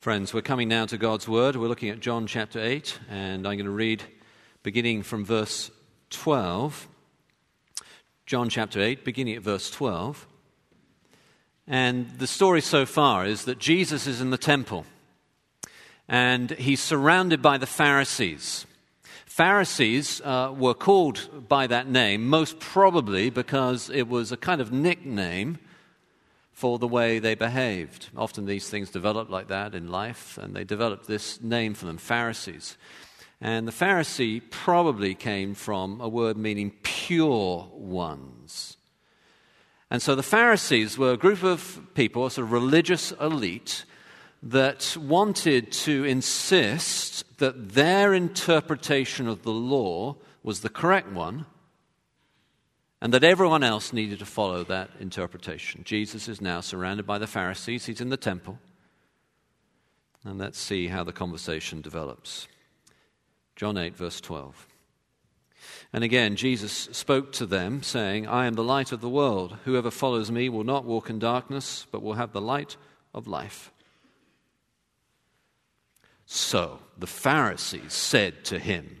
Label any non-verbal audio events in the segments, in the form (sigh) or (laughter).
Friends, we're coming now to God's Word. We're looking at John chapter 8, and I'm going to read beginning from verse 12. John chapter 8, beginning at verse 12. And the story so far is that Jesus is in the temple, and he's surrounded by the Pharisees. Pharisees uh, were called by that name most probably because it was a kind of nickname for the way they behaved. Often these things develop like that in life, and they developed this name for them Pharisees. And the Pharisee probably came from a word meaning pure ones. And so the Pharisees were a group of people, a sort of religious elite, that wanted to insist that their interpretation of the law was the correct one and that everyone else needed to follow that interpretation. Jesus is now surrounded by the Pharisees, he's in the temple. And let's see how the conversation develops. John 8, verse 12. And again, Jesus spoke to them, saying, I am the light of the world. Whoever follows me will not walk in darkness, but will have the light of life. So the Pharisees said to him,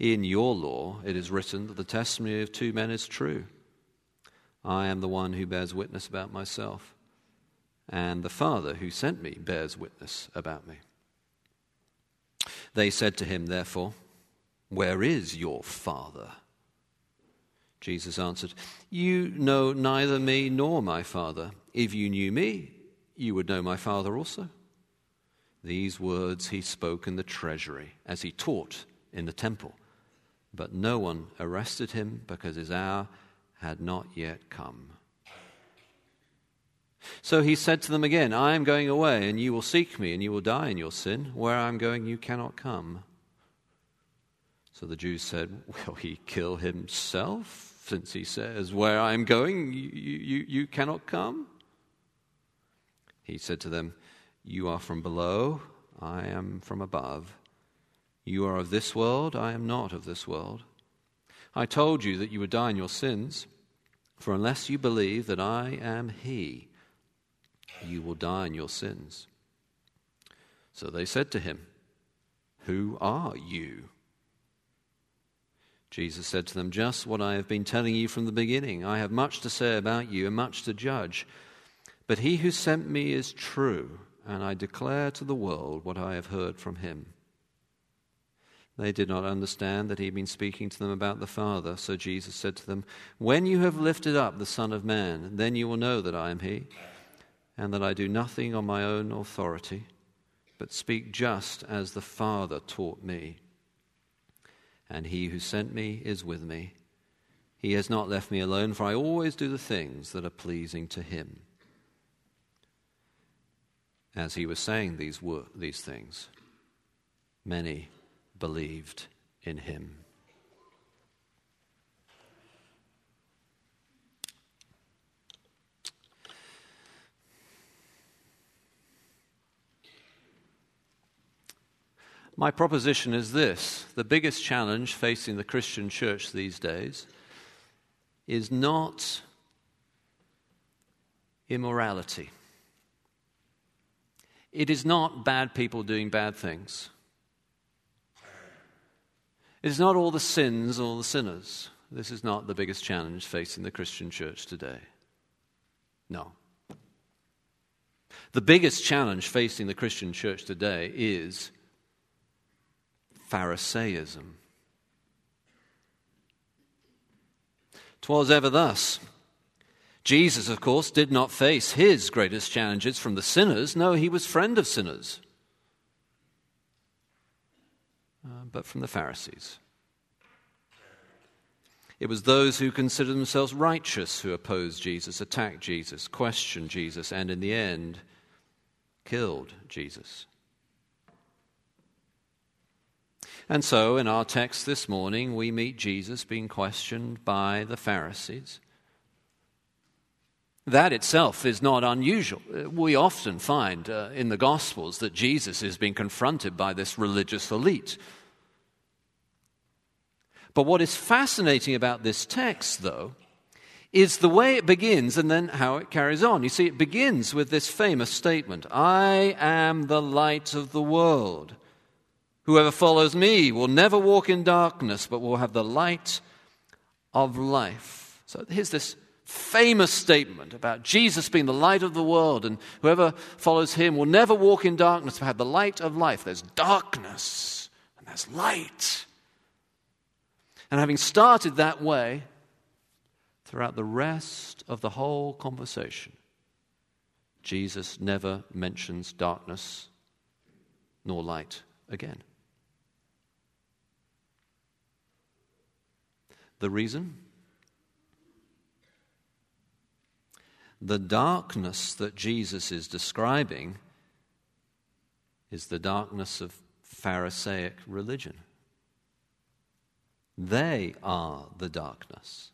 In your law it is written that the testimony of two men is true. I am the one who bears witness about myself, and the Father who sent me bears witness about me. They said to him, therefore, Where is your Father? Jesus answered, You know neither me nor my Father. If you knew me, you would know my Father also. These words he spoke in the treasury as he taught in the temple but no one arrested him because his hour had not yet come. So he said to them again, I am going away, and you will seek me, and you will die in your sin. Where I am going, you cannot come. So the Jews said, Will he kill himself, since he says, Where I am going, you, you, you cannot come? He said to them, You are from below, I am from above. You are of this world, I am not of this world. I told you that you would die in your sins, for unless you believe that I am He, you will die in your sins. So they said to him, Who are you? Jesus said to them, Just what I have been telling you from the beginning. I have much to say about you and much to judge. But he who sent me is true, and I declare to the world what I have heard from him. They did not understand that he had been speaking to them about the Father. So Jesus said to them, When you have lifted up the Son of Man, then you will know that I am he, and that I do nothing on my own authority, but speak just as the Father taught me. And he who sent me is with me. He has not left me alone, for I always do the things that are pleasing to him. As he was saying these, these things, many believed in him. My proposition is this the biggest challenge facing the Christian church these days is not immorality. It is not bad people doing bad things. It is not all the sins or the sinners. This is not the biggest challenge facing the Christian church today. No. The biggest challenge facing the Christian church today is Pharisaism. Twas ever thus. Jesus, of course, did not face his greatest challenges from the sinners. No, he was friend of sinners uh, but from the Pharisees. It was those who considered themselves righteous who opposed Jesus, attacked Jesus, questioned Jesus, and in the end, killed Jesus. And so, in our text this morning, we meet Jesus being questioned by the Pharisees. That itself is not unusual. We often find uh, in the Gospels that Jesus is being confronted by this religious elite. But what is fascinating about this text, though, is the way it begins and then how it carries on. You see, it begins with this famous statement I am the light of the world. Whoever follows me will never walk in darkness, but will have the light of life. So here's this famous statement about Jesus being the light of the world, and whoever follows him will never walk in darkness, but have the light of life. There's darkness, and there's light. And having started that way, throughout the rest of the whole conversation, Jesus never mentions darkness nor light again. The reason? The darkness that Jesus is describing is the darkness of Pharisaic religion. They are the darkness.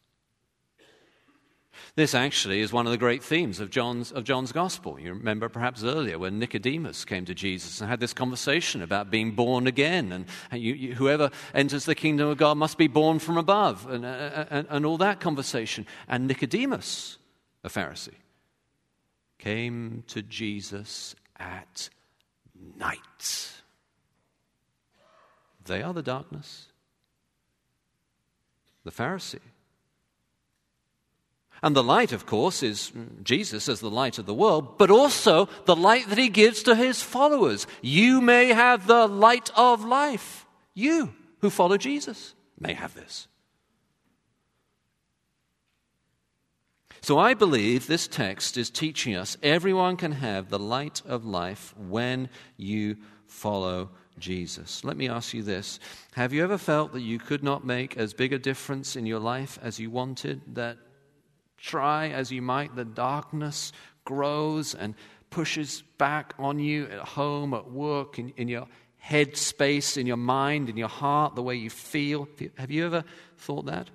This actually is one of the great themes of John's, of John's gospel. You remember perhaps earlier when Nicodemus came to Jesus and had this conversation about being born again, and, and you, you, whoever enters the kingdom of God must be born from above, and, and, and all that conversation. And Nicodemus, a Pharisee, came to Jesus at night. They are the darkness. The Pharisee and the light, of course, is Jesus as the light of the world, but also the light that he gives to his followers. You may have the light of life. You who follow Jesus may have this. So I believe this text is teaching us everyone can have the light of life when you follow Jesus. Let me ask you this Have you ever felt that you could not make as big a difference in your life as you wanted? That Try as you might, the darkness grows and pushes back on you at home, at work, in, in your head space, in your mind, in your heart, the way you feel. Have you ever thought that?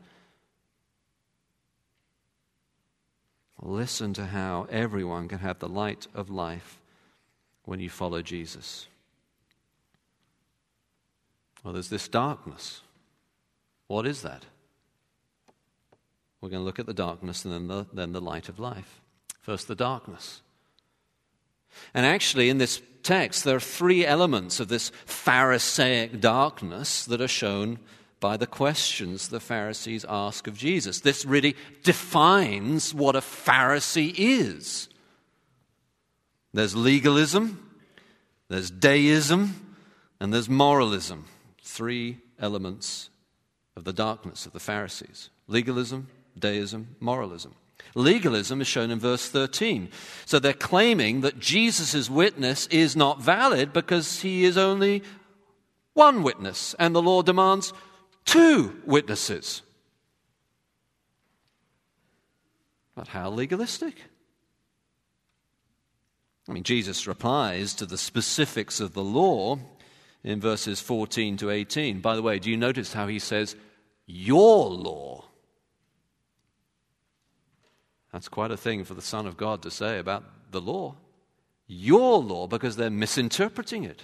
Listen to how everyone can have the light of life when you follow Jesus. Well, there's this darkness. What is that? We're going to look at the darkness and then the, then the light of life. First, the darkness. And actually, in this text, there are three elements of this Pharisaic darkness that are shown by the questions the Pharisees ask of Jesus. This really defines what a Pharisee is. There's legalism, there's deism, and there's moralism. Three elements of the darkness of the Pharisees legalism, deism, moralism. Legalism is shown in verse 13. So they're claiming that Jesus' witness is not valid because he is only one witness, and the law demands two witnesses. But how legalistic? I mean, Jesus replies to the specifics of the law in verses 14 to 18. By the way, do you notice how he says, Your law? That's quite a thing for the Son of God to say about the law. Your law, because they're misinterpreting it.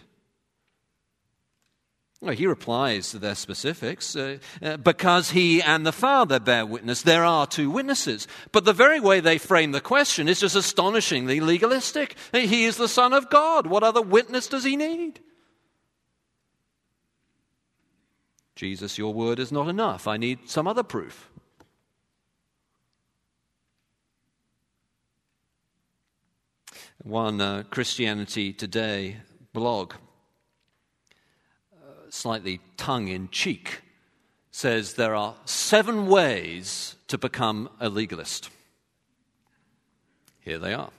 Well, he replies to their specifics uh, uh, because he and the Father bear witness. There are two witnesses. But the very way they frame the question is just astonishingly legalistic. He is the Son of God. What other witness does he need? Jesus, your word is not enough. I need some other proof. one uh, Christianity Today blog, slightly tongue in cheek, says there are seven ways to become a legalist. Here they are.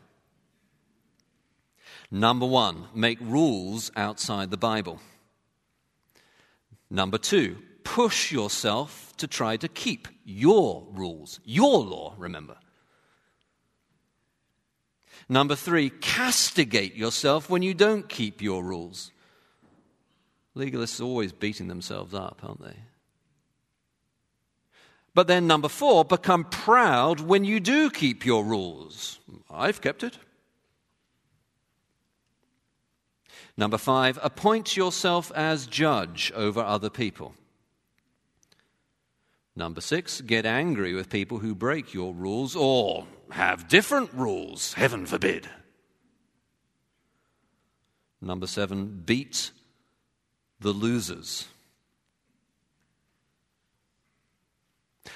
Number one, make rules outside the Bible. Number two, push yourself to try to keep your rules, your law, remember. Number three, castigate yourself when you don't keep your rules. Legalists are always beating themselves up, aren't they? But then, number four, become proud when you do keep your rules. I've kept it. Number five, appoint yourself as judge over other people. Number six, get angry with people who break your rules or have different rules, heaven forbid. Number seven, beat the losers.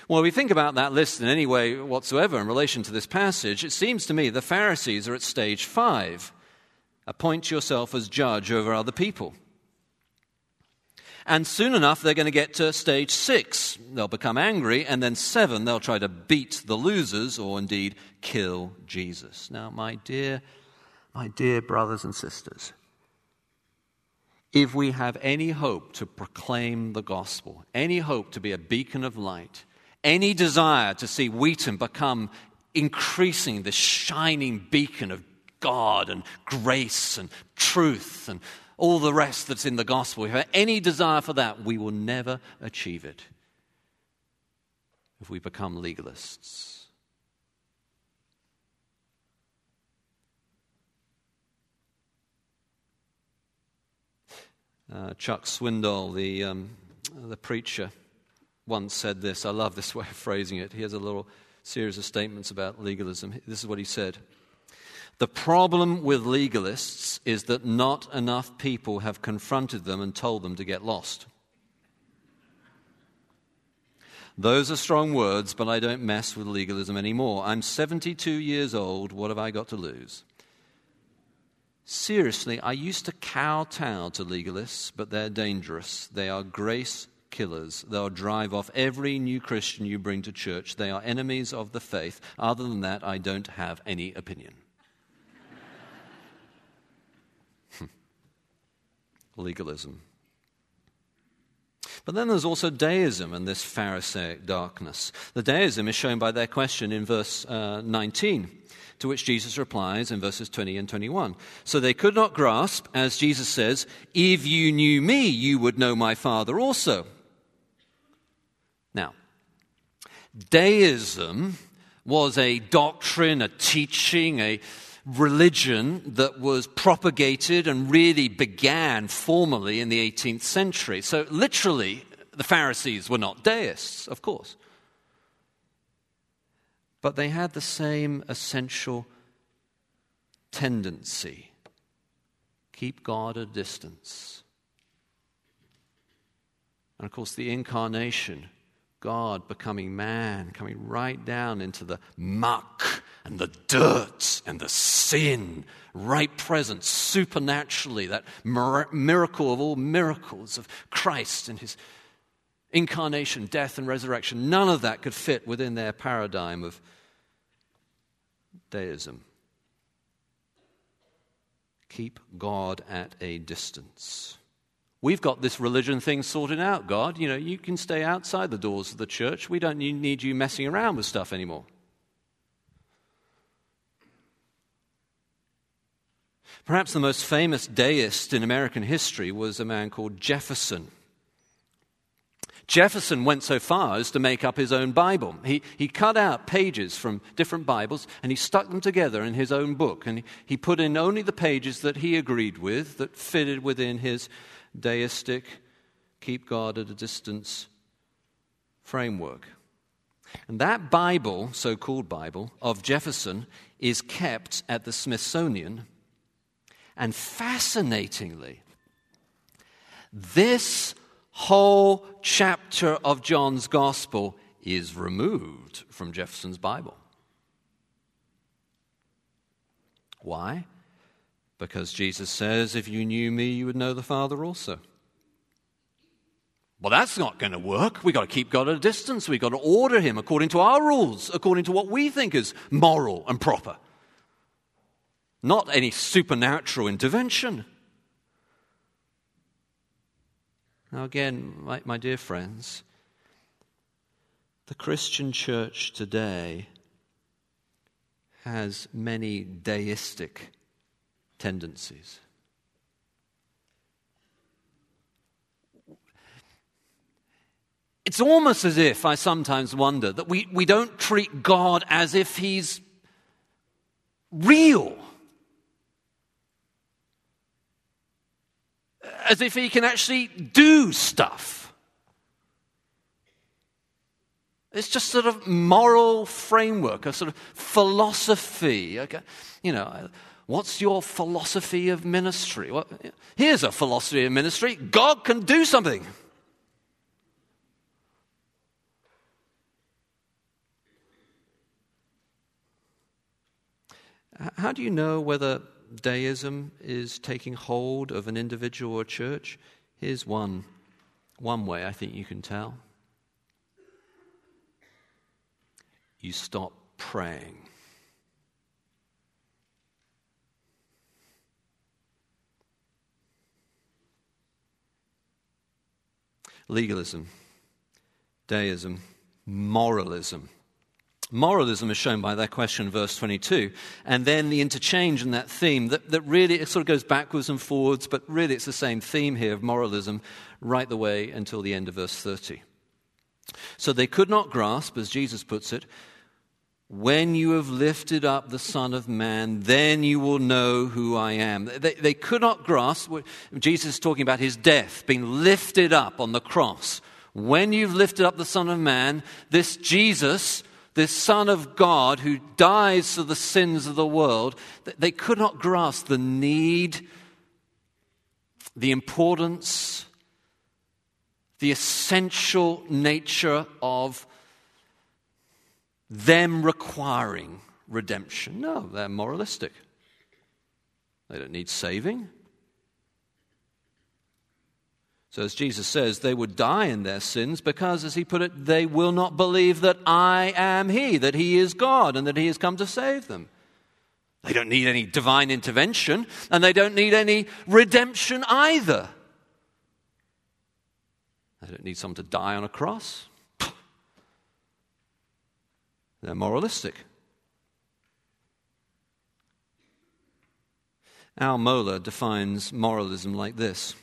Well, we think about that list in any way whatsoever in relation to this passage, it seems to me the Pharisees are at stage five. Appoint yourself as judge over other people. And soon enough, they're going to get to stage six. They'll become angry. And then seven, they'll try to beat the losers or indeed kill Jesus. Now, my dear, my dear brothers and sisters, if we have any hope to proclaim the gospel, any hope to be a beacon of light, any desire to see Wheaton become increasing the shining beacon of God and grace and truth and all the rest that's in the gospel, if we have any desire for that, we will never achieve it if we become legalists. Uh, Chuck Swindoll, the, um, the preacher, once said this. I love this (laughs) way of phrasing it. He has a little series of statements about legalism. This is what he said the problem with legalists is that not enough people have confronted them and told them to get lost. Those are strong words, but I don't mess with legalism anymore. I'm 72 years old. What have I got to lose? Seriously, I used to kowtow to legalists, but they're dangerous. They are grace killers. They'll drive off every new Christian you bring to church. They are enemies of the faith. Other than that, I don't have any opinion. legalism. But then there's also deism and this Pharisaic darkness. The deism is shown by their question in verse uh, 19, to which Jesus replies in verses 20 and 21. So they could not grasp, as Jesus says, If you knew me, you would know my Father also. Now, deism was a doctrine, a teaching, a religion that was propagated and really began formally in the 18th century. So, literally, the Pharisees were not deists, of course. But they had the same essential tendency keep God at a distance. And of course, the incarnation God becoming man, coming right down into the muck and the dirt and the sin, right present supernaturally, that miracle of all miracles of Christ and his incarnation, death, and resurrection. None of that could fit within their paradigm of deism. Keep God at a distance. We've got this religion thing sorted out, God. You know, you can stay outside the doors of the church. We don't need you messing around with stuff anymore. Perhaps the most famous deist in American history was a man called Jefferson. Jefferson went so far as to make up his own Bible. He, he cut out pages from different Bibles and he stuck them together in his own book. And he put in only the pages that he agreed with, that fitted within his deistic, keep God at a distance framework. And that Bible, so called Bible, of Jefferson is kept at the Smithsonian. And fascinatingly, this whole chapter of John's Gospel is removed from Jefferson's Bible. Why? Because Jesus says, If you knew me, you would know the Father also. Well, that's not going to work. We've got to keep God at a distance. We've got to order him according to our rules, according to what we think is moral and proper. Not any supernatural intervention. Now, again, my, my dear friends, the Christian church today has many deistic tendencies. It's almost as if I sometimes wonder that we, we don't treat God as if He's real. As if He can actually do stuff. It's just sort of moral framework, a sort of philosophy. Okay? You know, what's your philosophy of ministry? Well, here's a philosophy of ministry God can do something. How do you know whether deism is taking hold of an individual or church? Here's one, one way I think you can tell. You stop praying. Legalism, deism, moralism Moralism is shown by that question, verse 22, and then the interchange in that theme that, that really it sort of goes backwards and forwards, but really it's the same theme here of moralism right the way until the end of verse 30. So they could not grasp, as Jesus puts it, when you have lifted up the Son of Man, then you will know who I am. They, they could not grasp, Jesus is talking about his death, being lifted up on the cross. When you've lifted up the Son of Man, this Jesus this Son of God who dies for the sins of the world, they could not grasp the need, the importance, the essential nature of them requiring redemption. No, they're moralistic. They don't need saving. So, as Jesus says, they would die in their sins because, as he put it, they will not believe that I am He, that He is God, and that He has come to save them. They don't need any divine intervention, and they don't need any redemption either. They don't need someone to die on a cross. They're moralistic. Al Mohler defines moralism like this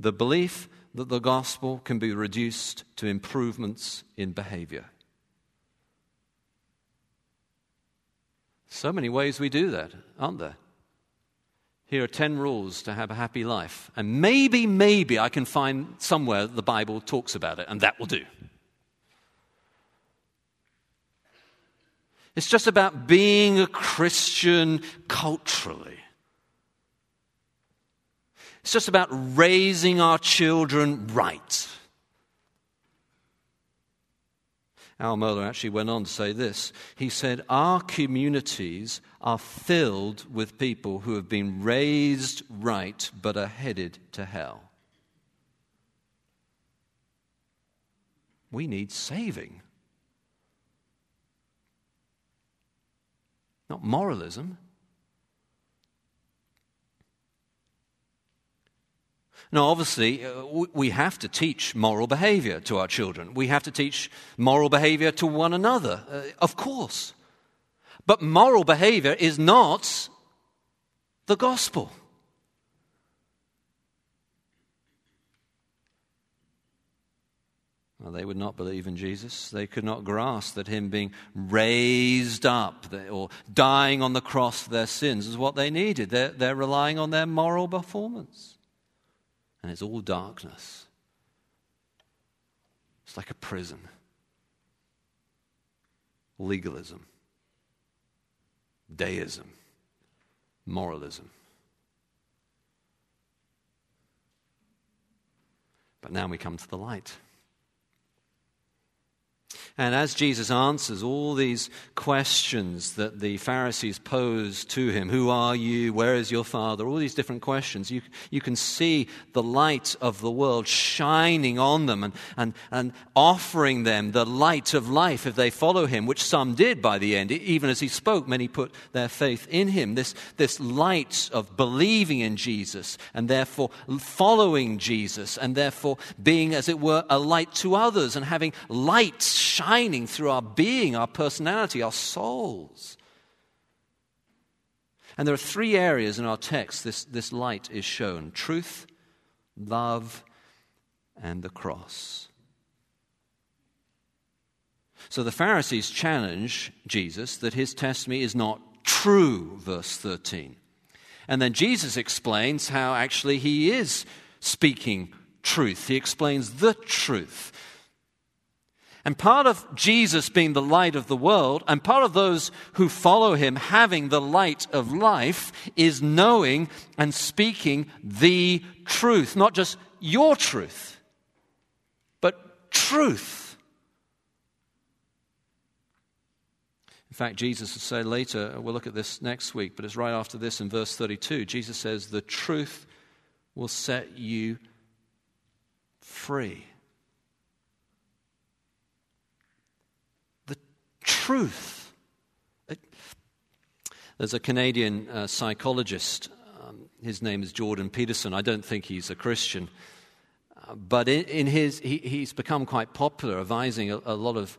the belief that the gospel can be reduced to improvements in behavior. So many ways we do that, aren't there? Here are 10 rules to have a happy life. And maybe, maybe I can find somewhere the Bible talks about it, and that will do. It's just about being a Christian culturally. It's just about raising our children right. Al Mohler actually went on to say this. He said, Our communities are filled with people who have been raised right but are headed to hell. We need saving. Not moralism. Now, obviously, uh, we have to teach moral behavior to our children. We have to teach moral behavior to one another, uh, of course. But moral behavior is not the gospel. Well, they would not believe in Jesus. They could not grasp that Him being raised up or dying on the cross for their sins is what they needed. They're, they're relying on their moral performance and it's all darkness. It's like a prison. Legalism, deism, moralism. But now we come to the light. And as Jesus answers all these questions that the Pharisees pose to him who are you? Where is your Father? All these different questions you, you can see the light of the world shining on them and, and, and offering them the light of life if they follow him, which some did by the end. Even as he spoke, many put their faith in him. This, this light of believing in Jesus and therefore following Jesus and therefore being, as it were, a light to others and having light shining through our being, our personality, our souls. And there are three areas in our text this, this light is shown truth, love, and the cross. So the Pharisees challenge Jesus that his testimony is not true, verse 13. And then Jesus explains how actually he is speaking truth. He explains the truth. And part of Jesus being the light of the world, and part of those who follow him having the light of life, is knowing and speaking the truth. Not just your truth, but truth. In fact, Jesus will say later, we'll look at this next week, but it's right after this in verse 32. Jesus says, The truth will set you free. Truth. There's a Canadian uh, psychologist. Um, his name is Jordan Peterson. I don't think he's a Christian. Uh, but in, in his, he, he's become quite popular, advising a, a lot of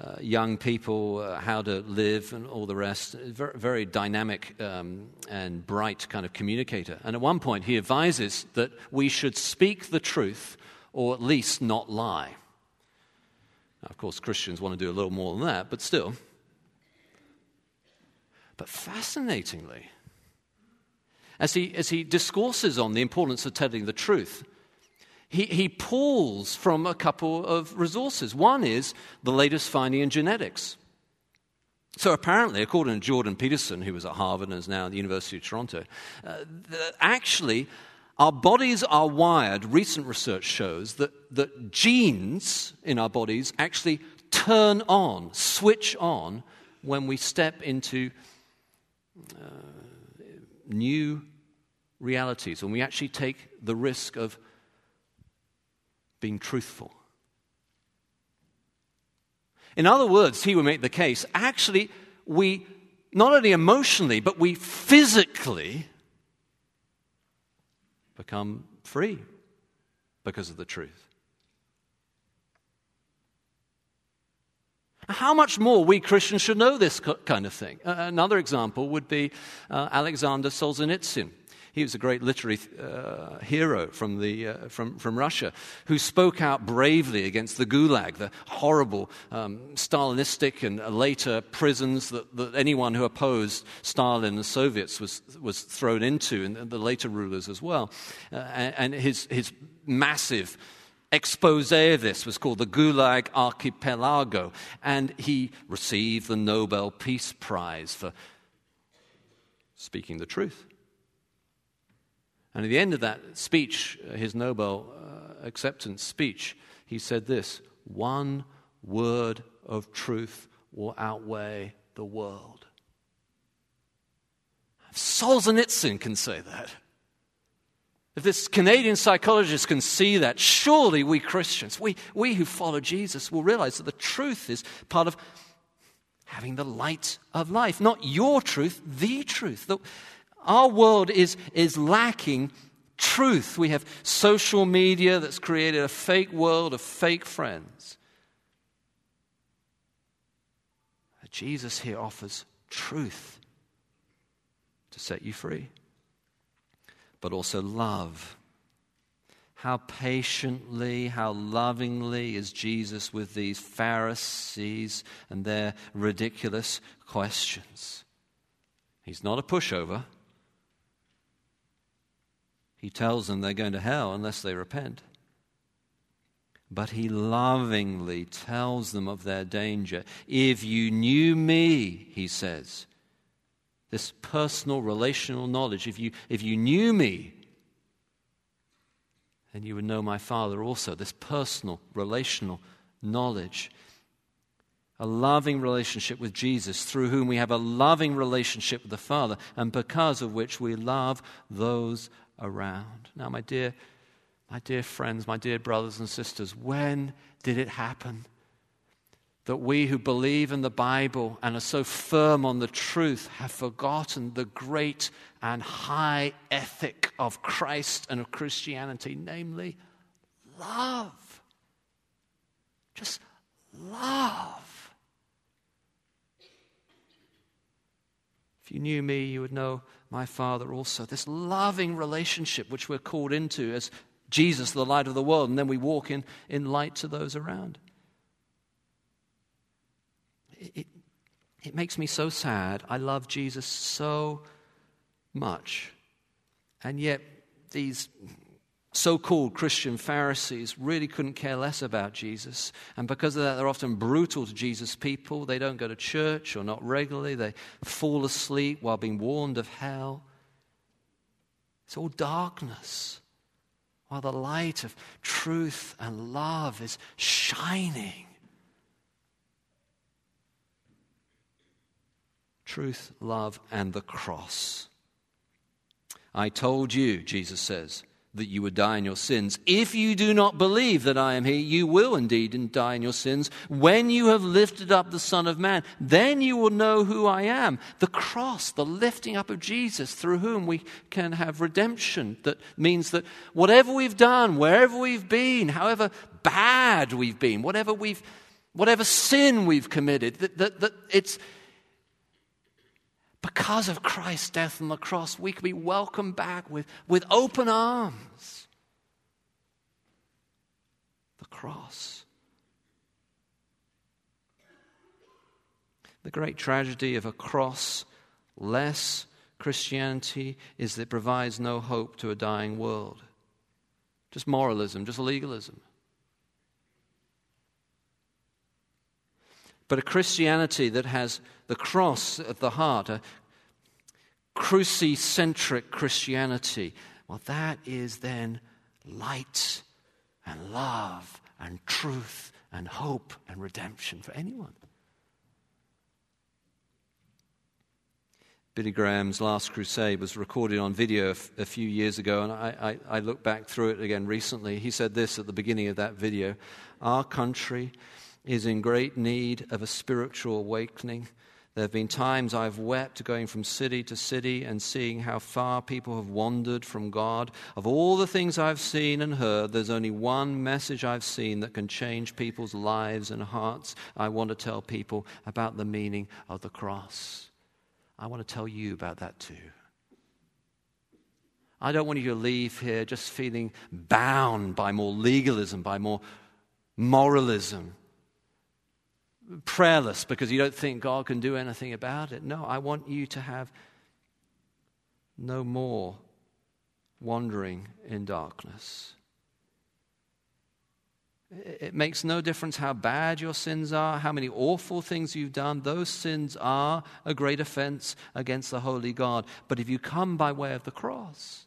uh, young people uh, how to live and all the rest. Very, very dynamic um, and bright kind of communicator. And at one point, he advises that we should speak the truth or at least not lie. Now, of course, Christians want to do a little more than that, but still. But fascinatingly, as he, as he discourses on the importance of telling the truth, he, he pulls from a couple of resources. One is the latest finding in genetics. So, apparently, according to Jordan Peterson, who was at Harvard and is now at the University of Toronto, uh, actually, our bodies are wired, recent research shows that, that genes in our bodies actually turn on, switch on, when we step into uh, new realities, when we actually take the risk of being truthful. In other words, he would make the case actually, we not only emotionally, but we physically become free because of the truth. How much more we Christians should know this kind of thing. Another example would be uh, Alexander Solzhenitsyn. He was a great literary uh, hero from, the, uh, from, from Russia who spoke out bravely against the Gulag, the horrible um, Stalinistic and later prisons that, that, anyone who opposed Stalin and the Soviets was, was thrown into, and the later rulers as well. Uh, and, and his, his massive expose of this was called the Gulag Archipelago, and he received the Nobel Peace Prize for speaking the truth. And at the end of that speech, uh, his Nobel uh, acceptance speech, he said this one word of truth will outweigh the world. If Solzhenitsyn can say that. If this Canadian psychologist can see that, surely we Christians, we, we who follow Jesus, will realize that the truth is part of having the light of life. Not your truth, the truth. The, our world is, is lacking truth. We have social media that's created a fake world of fake friends. Jesus here offers truth to set you free, but also love. How patiently, how lovingly is Jesus with these Pharisees and their ridiculous questions? He's not a pushover. He tells them they're going to hell unless they repent. But he lovingly tells them of their danger. If you knew me, he says, this personal relational knowledge, if you, if you knew me, then you would know my Father also. This personal relational knowledge. A loving relationship with Jesus, through whom we have a loving relationship with the Father, and because of which we love those around. Now, my dear, my dear friends, my dear brothers and sisters, when did it happen that we who believe in the Bible and are so firm on the truth have forgotten the great and high ethic of Christ and of Christianity, namely love? Just love. If you knew me, you would know my Father also. This loving relationship which we're called into as Jesus, the light of the world, and then we walk in, in light to those around. It, it, it makes me so sad. I love Jesus so much. And yet, these so called Christian Pharisees really couldn't care less about Jesus. And because of that, they're often brutal to Jesus' people. They don't go to church or not regularly. They fall asleep while being warned of hell. It's all darkness, while the light of truth and love is shining. Truth, love, and the cross. I told you, Jesus says that you would die in your sins. If you do not believe that I am He, you will indeed die in your sins. When you have lifted up the Son of Man, then you will know who I am. The cross, the lifting up of Jesus, through whom we can have redemption. That means that whatever we've done, wherever we've been, however bad we've been, whatever we've, whatever sin we've committed, that, that, that it's because of Christ's death on the cross, we can be welcomed back with, with open arms. The cross. The great tragedy of a cross less Christianity is that it provides no hope to a dying world. Just moralism, just legalism. But a Christianity that has the cross at the heart, a cruci-centric Christianity, well, that is then light and love and truth and hope and redemption for anyone. Billy Graham's Last Crusade was recorded on video a few years ago, and I, I, I looked back through it again recently. He said this at the beginning of that video Our country is in great need of a spiritual awakening. There have been times I've wept going from city to city and seeing how far people have wandered from God. Of all the things I've seen and heard, there's only one message I've seen that can change people's lives and hearts. I want to tell people about the meaning of the cross. I want to tell you about that too. I don't want you to leave here just feeling bound by more legalism, by more moralism prayerless because you don't think God can do anything about it. No, I want you to have no more wandering in darkness. It makes no difference how bad your sins are, how many awful things you've done. Those sins are a great offense against the holy God. But if you come by way of the cross,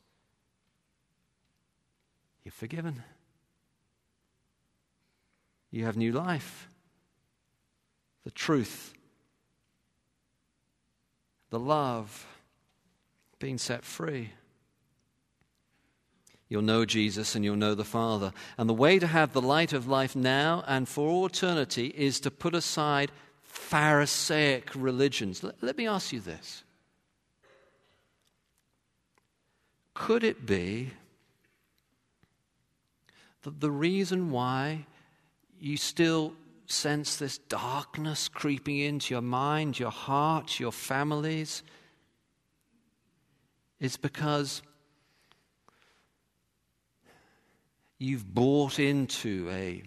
you're forgiven. You have new life the truth, the love, being set free. You'll know Jesus and you'll know the Father. And the way to have the light of life now and for all eternity is to put aside Pharisaic religions. Let, let me ask you this Could it be that the reason why you still sense this darkness creeping into your mind, your heart, your families, it's because you've bought into a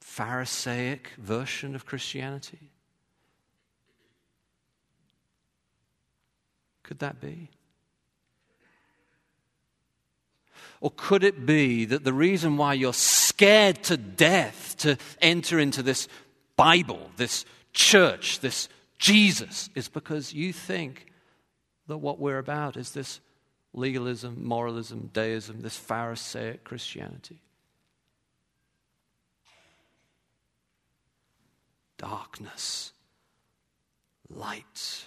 Pharisaic version of Christianity. Could that be? Or could it be that the reason why you're scared to death to enter into this Bible, this church, this Jesus, is because you think that what we're about is this legalism, moralism, deism, this Pharisaic Christianity? Darkness, light.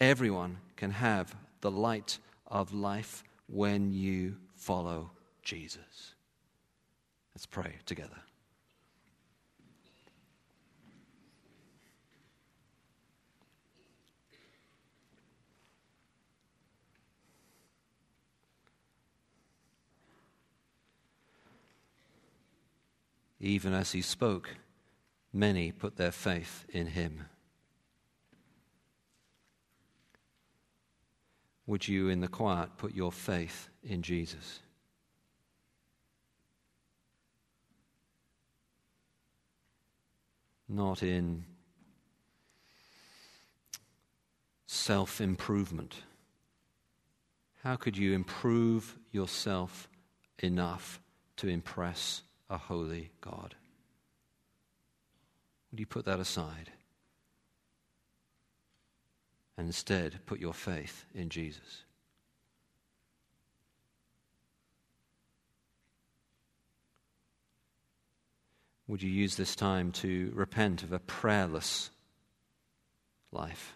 Everyone can have the light of life when you follow Jesus. Let's pray together. Even as he spoke, many put their faith in him. Would you, in the quiet, put your faith in Jesus? not in self improvement. How could you improve yourself enough to impress a holy God? Would you put that aside? And instead, put your faith in Jesus. Would you use this time to repent of a prayerless life?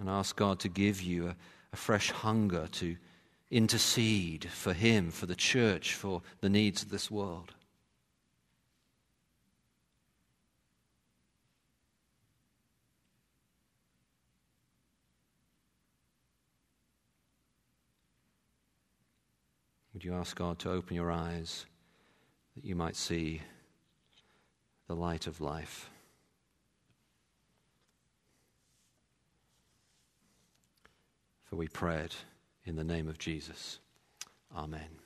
And ask God to give you a, a fresh hunger to intercede for Him, for the church, for the needs of this world. Would you ask God to open your eyes that you might see the light of life? For we pray it in the name of Jesus. Amen.